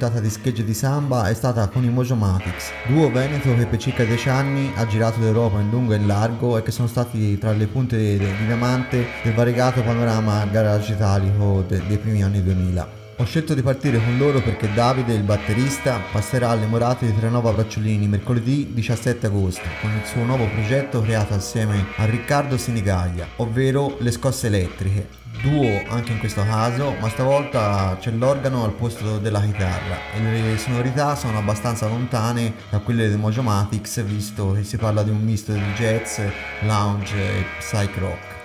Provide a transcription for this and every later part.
Puntata di Schegge di Samba è stata con i Mojomatics, duo veneto che per circa dieci anni ha girato l'Europa in lungo e in largo e che sono stati tra le punte di diamante del variegato panorama garage italico de- dei primi anni 2000. Ho scelto di partire con loro perché Davide, il batterista, passerà alle morate di Trenova Bracciolini mercoledì 17 agosto con il suo nuovo progetto creato assieme a Riccardo Sinigaglia, ovvero Le Scosse Elettriche, duo anche in questo caso, ma stavolta c'è l'organo al posto della chitarra e le sonorità sono abbastanza lontane da quelle dei Mojomatics visto che si parla di un misto di jazz, lounge e psych rock.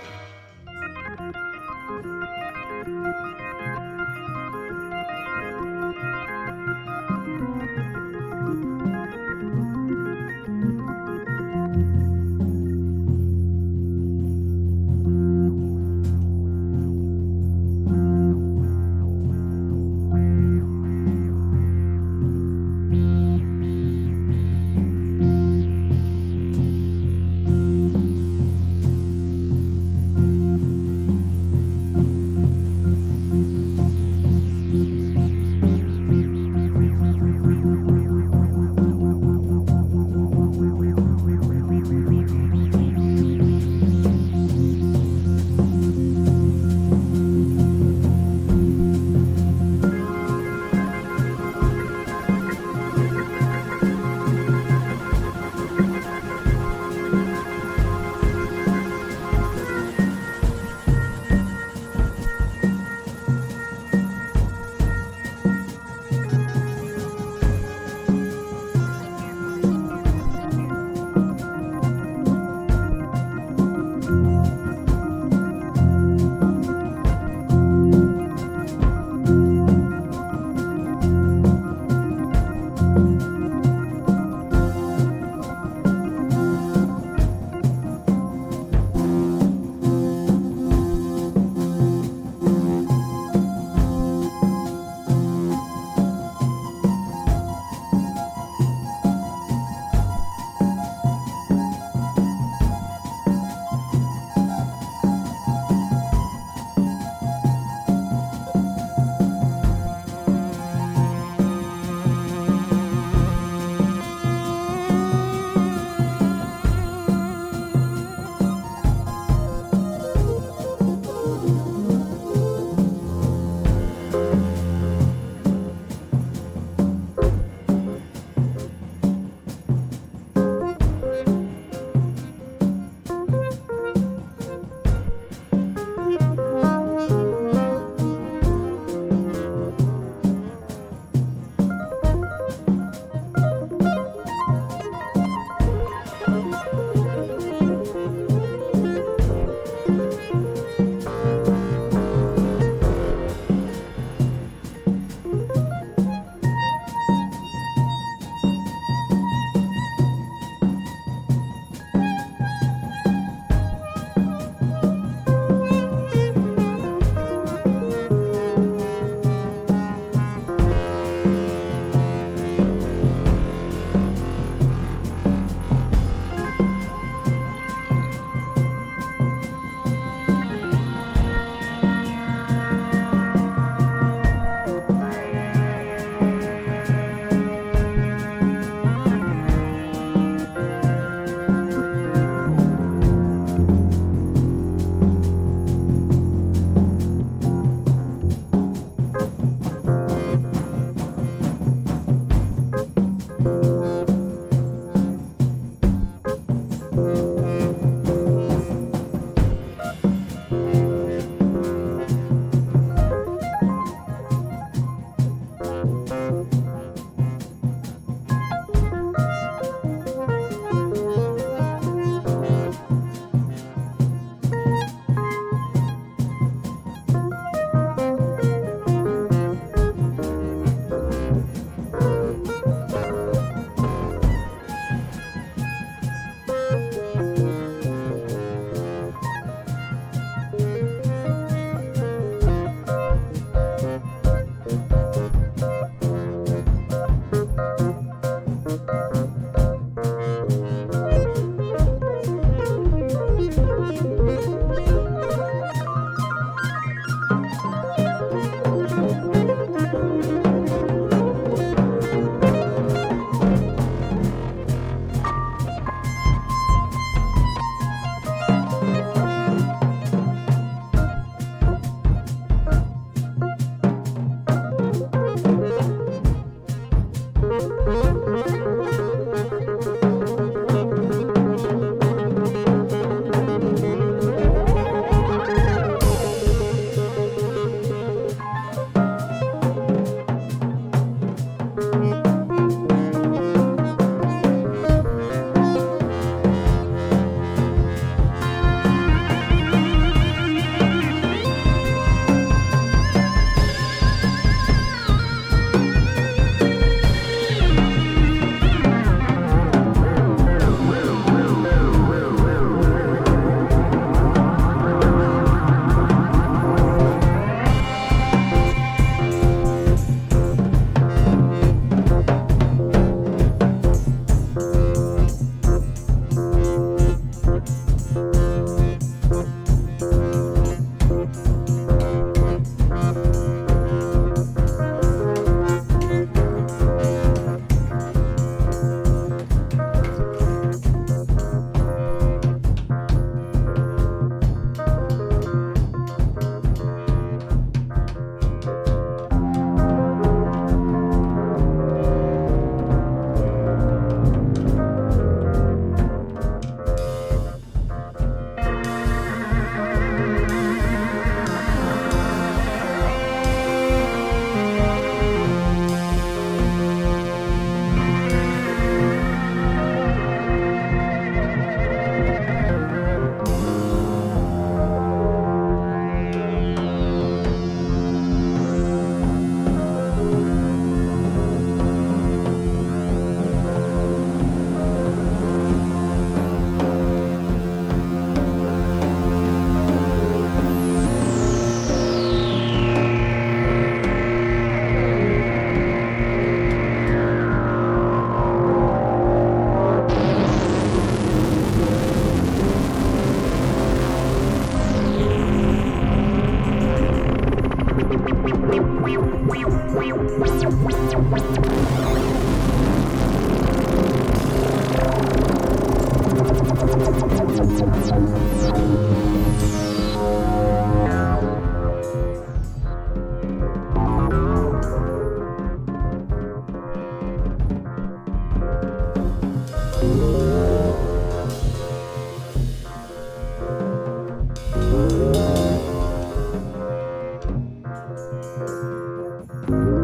Questo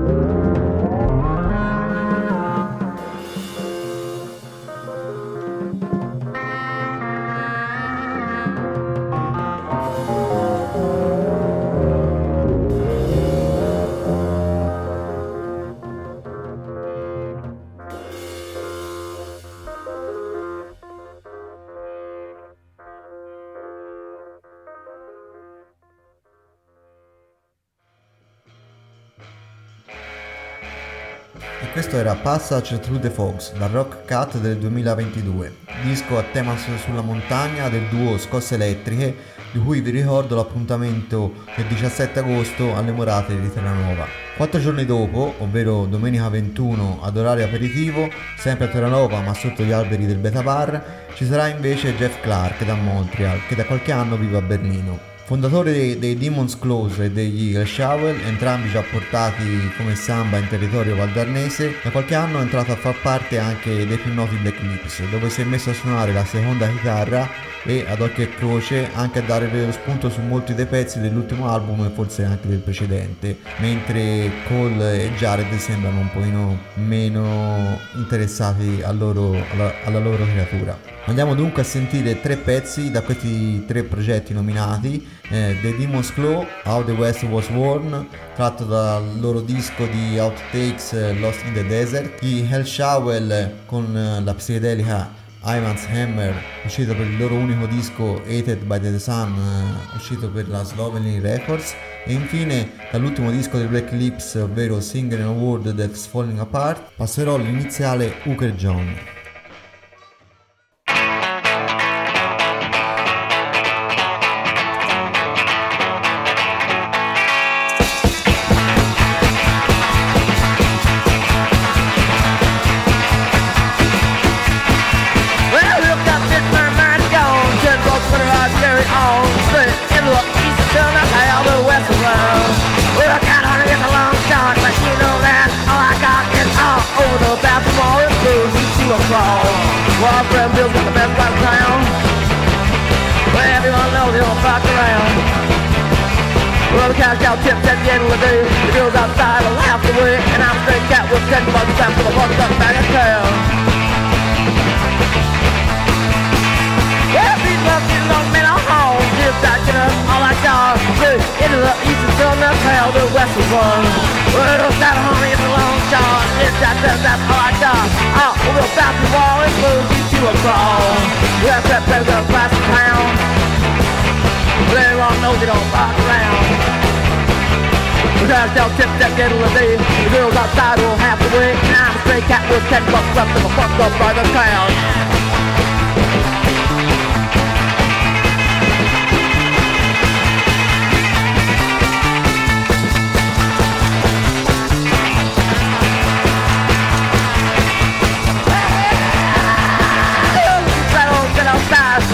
era Passage Through the Fogs dal Rock Cut del 2022, disco a tema sulla montagna del duo Scosse Elettriche, di cui vi ricordo l'appuntamento del 17 agosto alle Morate di Terranova. Quattro giorni dopo, ovvero domenica 21 ad orario aperitivo, sempre a Terranova ma sotto gli alberi del Beta Bar, ci sarà invece Jeff Clark da Montreal, che da qualche anno vive a Berlino. Fondatore dei, dei Demons Close e degli Eagle Shovel, entrambi già portati come samba in territorio valdarnese, da qualche anno è entrato a far parte anche dei più noti Black Lips, dove si è messo a suonare la seconda chitarra e ad occhio e croce anche a dare spunto su molti dei pezzi dell'ultimo album e forse anche del precedente, mentre Cole e Jared sembrano un pochino meno interessati loro, alla, alla loro creatura. Andiamo dunque a sentire tre pezzi da questi tre progetti nominati, eh, The Demon's Claw, How the West Was Worn, tratto dal loro disco di Outtakes Lost in the Desert, di Hell Shovel con la psichedelica Ivan's Hammer, uscito per il loro unico disco Hated by the Sun, uh, uscito per la Slovenly Records, e infine dall'ultimo disco dei Black Lips, ovvero Singer in a World That's Falling Apart, passerò l'iniziale Hooker John. Out tips at the end of the day. The girls outside will laugh away, and I'm straight cat with ten bucks after the fucked up back in town. Well, these love these long men are home, just backing up all I got. Hey, into the east and southern that's how the west is run. Well, don't homie, it's a long shot. It's that, that, that's all I got. We'll bounce the wall and move you to a crawl. That's that president class in town. But everyone knows you don't fuck around. Dragged out, tipped that ghetto and they The girls outside all half away And I'm a stray cat with ten bucks left And I'm fucked up by the clown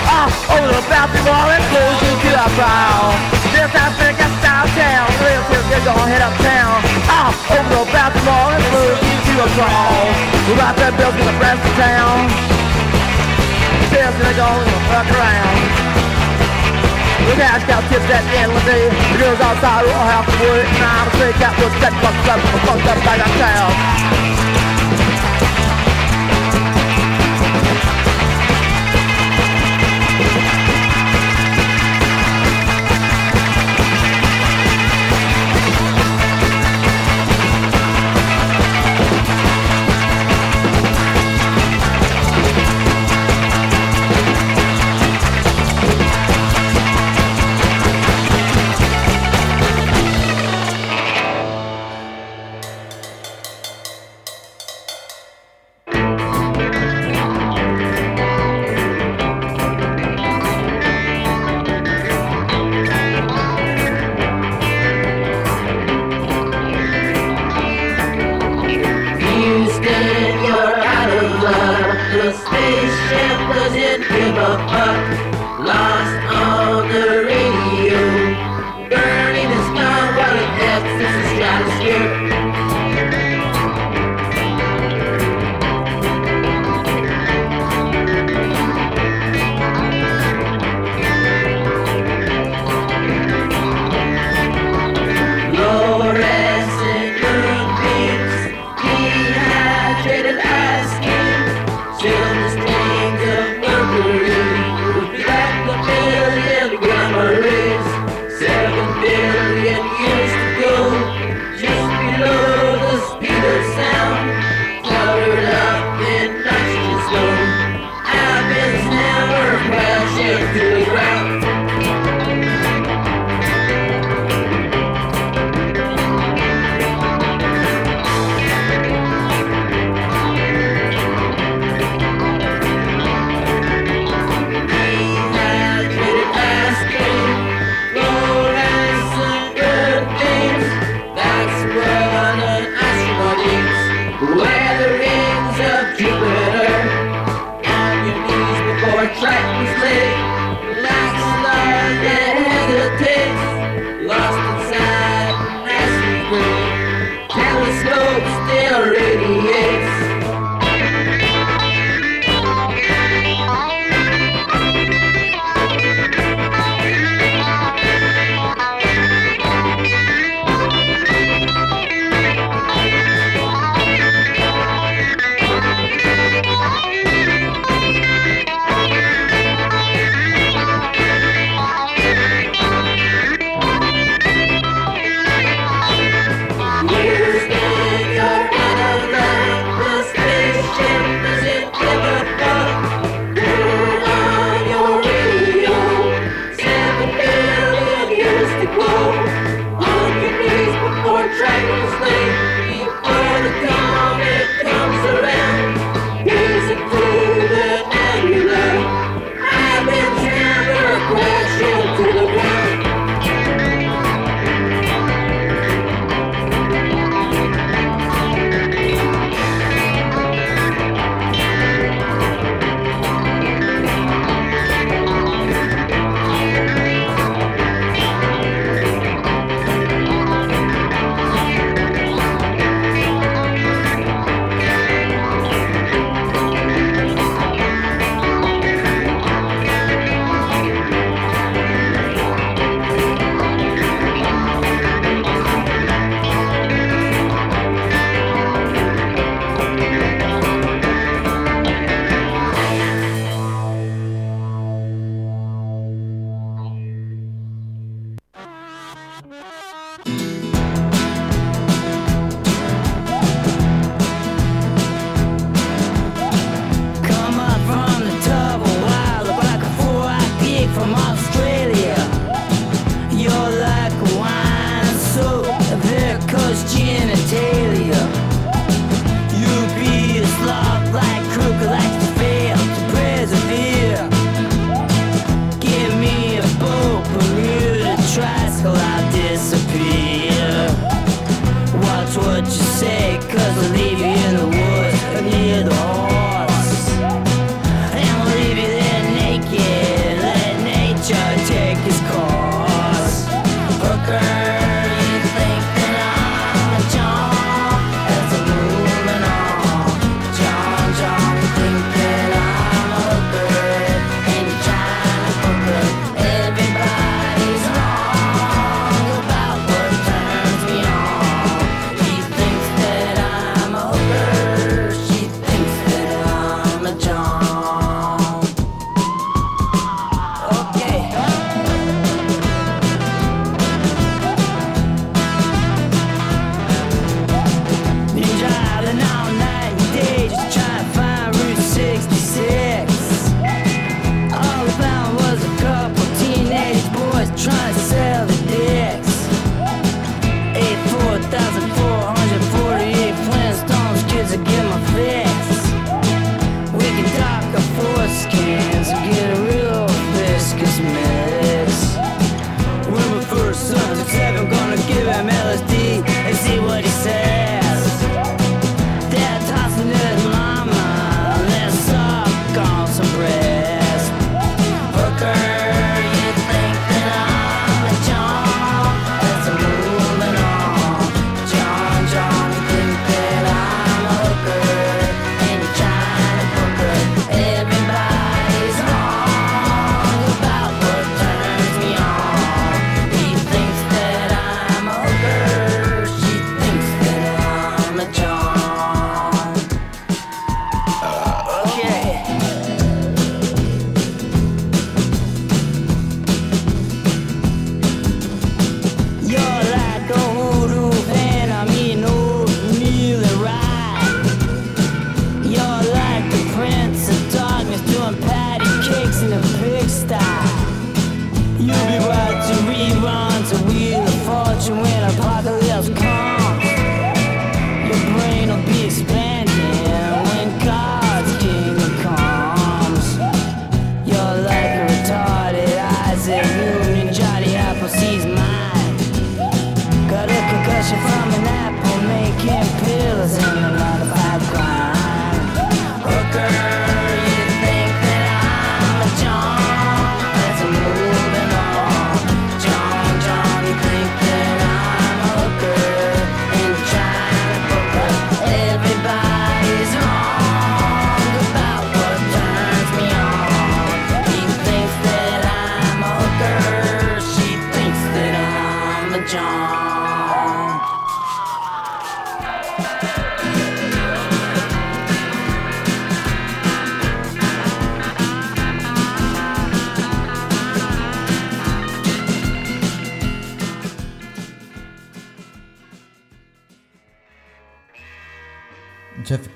ah, over the bathroom wall and close to the brow. This happened town. Real you're gonna head uptown Off over the Baltimore and move you to a crawl We got that bills in the rest of town Sales gonna go and fuck around We cashed out tips at the end of the day The girls outside will have to work And I'm a straight cat with left from a fucked up bag of town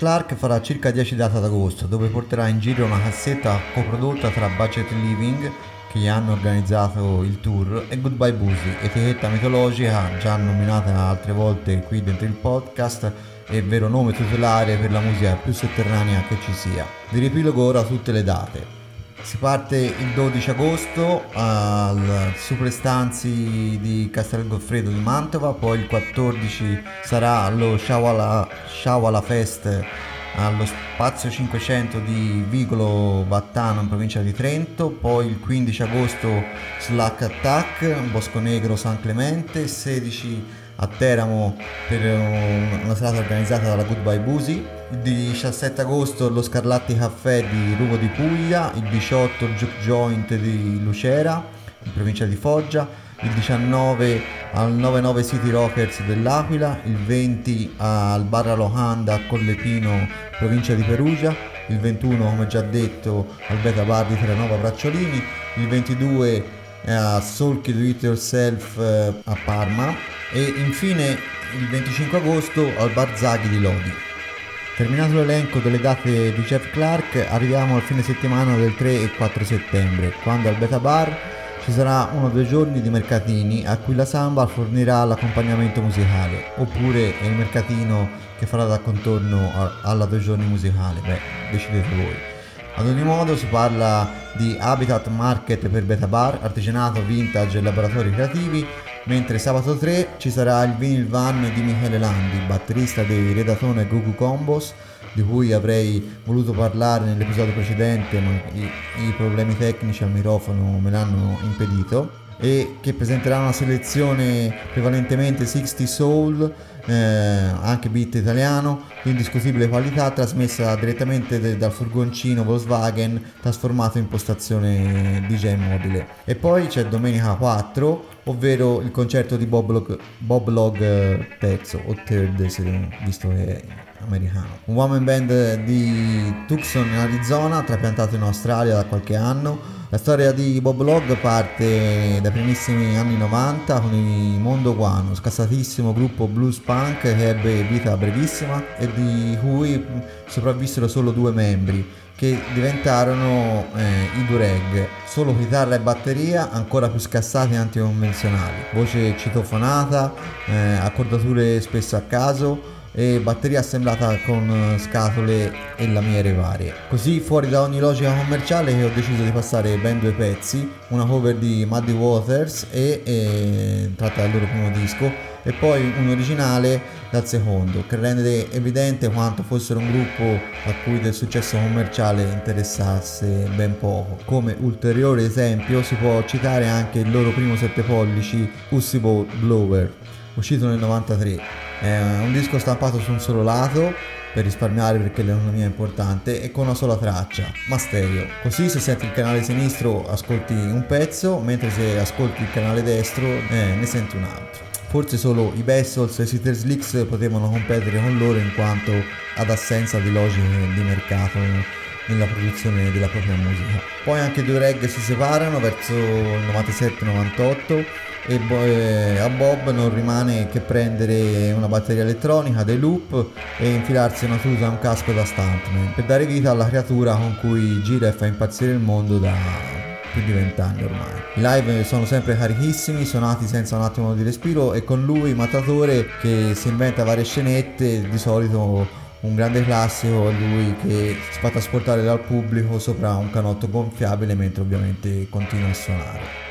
Clark farà circa 10 date ad agosto, dove porterà in giro una cassetta coprodotta tra Budget Living, che gli hanno organizzato il tour, e Goodbye Boozy, etichetta mitologica già nominata altre volte qui dentro il podcast e vero nome tutelare per la musica più sotterranea che ci sia. Vi riepilogo ora tutte le date. Si parte il 12 agosto al Superstanzi di Castel Goffredo di Mantova, poi il 14 sarà allo Shawala, Shawala Fest allo Spazio 500 di Vigolo Battano in provincia di Trento, poi il 15 agosto Slack Attack, Bosco Negro San Clemente, 16 a Teramo per una serata organizzata dalla Goodbye Busi, 17 agosto lo Scarlatti Caffè di Ruvo di Puglia, il 18 il Juke Joint di Lucera in provincia di Foggia, il 19 al 99 City Rockers dell'Aquila, il 20 al Barra Lohanda a Collepino, provincia di Perugia, il 21 come già detto al Beta Bar di Terranova Bracciolini, il 22 a Soul Do It Yourself eh, a Parma e infine il 25 agosto al Bar Zaghi di Lodi. Terminato l'elenco delle date di Jeff Clark, arriviamo al fine settimana del 3 e 4 settembre, quando al Beta Bar ci sarà uno o due giorni di mercatini a cui la Samba fornirà l'accompagnamento musicale, oppure è il mercatino che farà da contorno alla due giorni musicale, beh, decidete voi. Ad ogni modo si parla di Habitat Market per Beta Bar, artigianato, vintage e laboratori creativi, mentre sabato 3 ci sarà il Vinyl Van di Michele Landi, batterista dei Redatone Gugu Combos, di cui avrei voluto parlare nell'episodio precedente ma i, i problemi tecnici al microfono me l'hanno impedito e che presenterà una selezione prevalentemente 60 soul eh, anche beat italiano di indiscutibile qualità trasmessa direttamente de- dal furgoncino Volkswagen trasformato in postazione DJ mobile. E poi c'è domenica 4 ovvero il concerto di Bob Log, Bob Log eh, terzo o third visto che è americano. Un woman band di Tucson in Arizona, trapiantato in Australia da qualche anno. La storia di Bob Log parte dai primissimi anni 90 con il Mondo Guano, scassatissimo gruppo blues punk che ebbe vita brevissima e di cui sopravvissero solo due membri che diventarono eh, i Dureg, solo chitarra e batteria ancora più scassati e anticonvenzionali, voce citofonata, eh, accordature spesso a caso, e batteria assemblata con eh, scatole e lamiere varie. Così fuori da ogni logica commerciale che ho deciso di passare ben due pezzi, una cover di Muddy Waters e, e tratta dal loro primo disco e poi un originale dal secondo che rende evidente quanto fossero un gruppo a cui del successo commerciale interessasse ben poco. Come ulteriore esempio si può citare anche il loro primo 7 pollici Ussible Blower uscito nel 93 è un disco stampato su un solo lato per risparmiare perché l'economia è importante e con una sola traccia, ma stereo. Così se senti il canale sinistro ascolti un pezzo, mentre se ascolti il canale destro eh, ne senti un altro. Forse solo i Bessels e i Sitters Leaks potevano competere con loro in quanto ad assenza di logiche di mercato nella produzione della propria musica. Poi anche due reg si separano verso il 97-98 e a Bob non rimane che prendere una batteria elettronica, dei loop e infilarsi una tuta e un casco da stuntman per dare vita alla creatura con cui gira e fa impazzire il mondo da più di vent'anni ormai. I live sono sempre carichissimi, suonati senza un attimo di respiro e con lui Matatore che si inventa varie scenette, di solito un grande classico è lui che si fa trasportare dal pubblico sopra un canotto gonfiabile mentre ovviamente continua a suonare.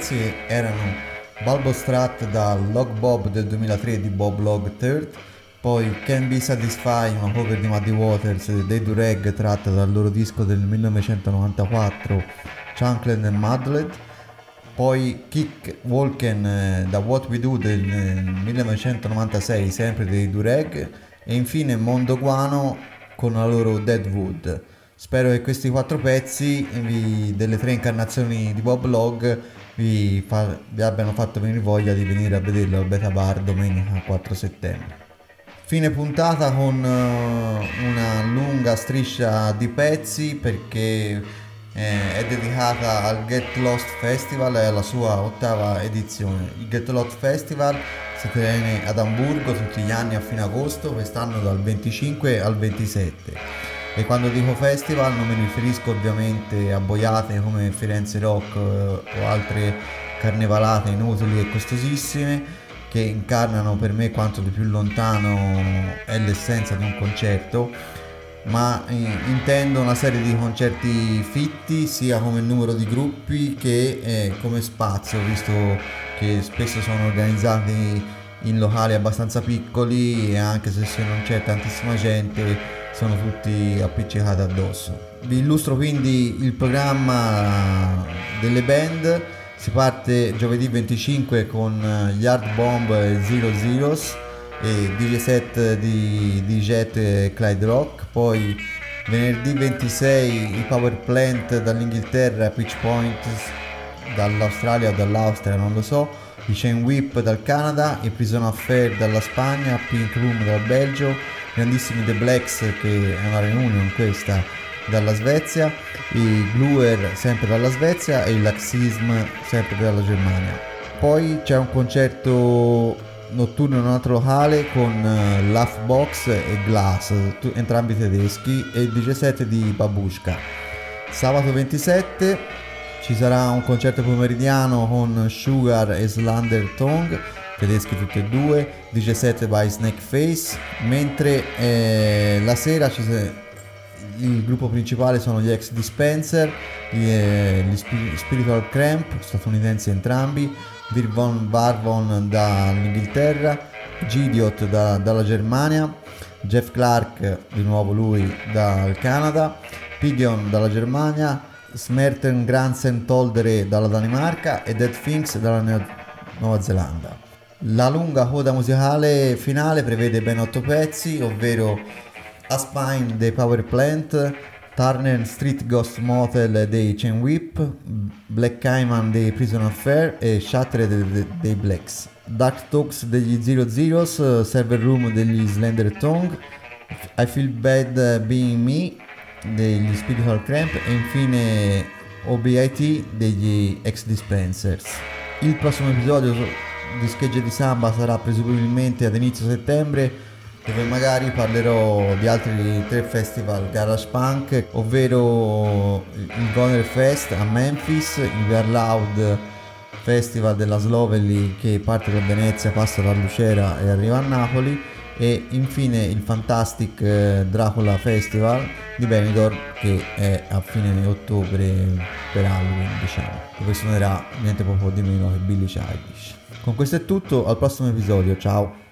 Pezzi erano Bulbo Strat da Log Bob del 2003 di Bob Log III, poi Can Be Satisfied, una cover di Muddy Waters dei Dureg tratta dal loro disco del 1994 Chunkland and Mudled, poi Kick Walken eh, da What We Do del eh, 1996 sempre dei Dureg e infine Mondo Guano con la loro Deadwood. Spero che questi quattro pezzi delle tre incarnazioni di Bob Log vi, fa- vi abbiano fatto venire voglia di venire a vederlo al Beta Bar domenica 4 settembre. Fine puntata con eh, una lunga striscia di pezzi perché eh, è dedicata al Get Lost Festival e alla sua ottava edizione. Il Get Lost Festival si tiene ad Amburgo tutti gli anni a fine agosto, quest'anno dal 25 al 27. E quando dico festival non mi riferisco ovviamente a boiate come Firenze Rock eh, o altre carnevalate inutili e costosissime che incarnano per me quanto di più lontano è l'essenza di un concerto, ma eh, intendo una serie di concerti fitti sia come numero di gruppi che eh, come spazio, visto che spesso sono organizzati in locali abbastanza piccoli e anche se se non c'è tantissima gente sono tutti appiccicati addosso. Vi illustro quindi il programma delle band. Si parte giovedì 25 con eh, gli Hard Bomb e Zero Zeros, e DJ set di, di Jet e Clyde Rock, poi venerdì 26 i Power Plant dall'Inghilterra, Pitch Point dall'Australia o dall'Austria, non lo so, i Chain Whip dal Canada, i Prison Affair dalla Spagna, Pink Room dal Belgio, grandissimi The Blacks che è una reunion questa dalla Svezia, i Gluer sempre dalla Svezia e il Laxism sempre dalla Germania. Poi c'è un concerto notturno in un altro locale con uh, Laughbox e Glass, tu- entrambi tedeschi, e il 17 di Babushka. Sabato 27 ci sarà un concerto pomeridiano con Sugar e Slander Tongue, tedeschi tutti e due, 17 by Snakeface, mentre eh, la sera ci sarà il gruppo principale sono gli ex Dispenser, gli, eh, gli Spiritual Cramp, statunitensi entrambi, Vir von Varvon dall'Inghilterra, Gidiot da, dalla Germania, Jeff Clark, di nuovo lui dal Canada, Pigeon dalla Germania, Smerten Gransen Toldere dalla Danimarca e Dead Finks dalla Neo- Nuova Zelanda. La lunga coda musicale finale prevede ben otto pezzi, ovvero Aspine dei Power Plant, Turner Street Ghost Motel dei Chain Whip, Black Cayman dei Prison Affair e Shattered dei Blacks. Dark Talks degli Zero Zeros, Server Room degli Slender Tongue, I Feel Bad Being Me degli Spiritual Cramp e infine OBIT degli Ex Dispensers. Il prossimo episodio di Schegge di Samba sarà presumibilmente ad inizio settembre dove magari parlerò di altri tre festival. Garage punk, ovvero il Goner Fest a Memphis, il Are Loud Festival della Sloveli che parte da Venezia, passa da Lucera e arriva a Napoli e infine il Fantastic eh, Dracula Festival di Benidorm che è a fine ottobre per Halloween diciamo dove suonerà niente poco di meno che Billy Childish con questo è tutto al prossimo episodio ciao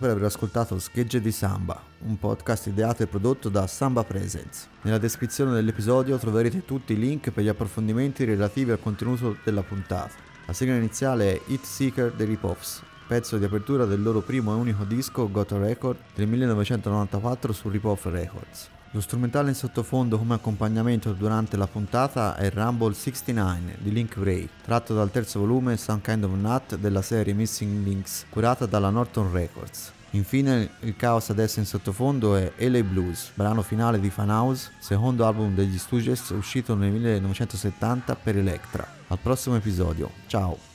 per aver ascoltato Schegge di Samba, un podcast ideato e prodotto da Samba Presents. Nella descrizione dell'episodio troverete tutti i link per gli approfondimenti relativi al contenuto della puntata. La sigla iniziale è Hit Seeker dei Ripoffs, pezzo di apertura del loro primo e unico disco Got a Record del 1994 su Ripoff Records. Lo strumentale in sottofondo come accompagnamento durante la puntata è Rumble 69 di Link Ray, tratto dal terzo volume Some Kind of Nut della serie Missing Links, curata dalla Norton Records. Infine il caos adesso in sottofondo è LA Blues, brano finale di Fan House, secondo album degli Stooges uscito nel 1970 per Electra. Al prossimo episodio, ciao!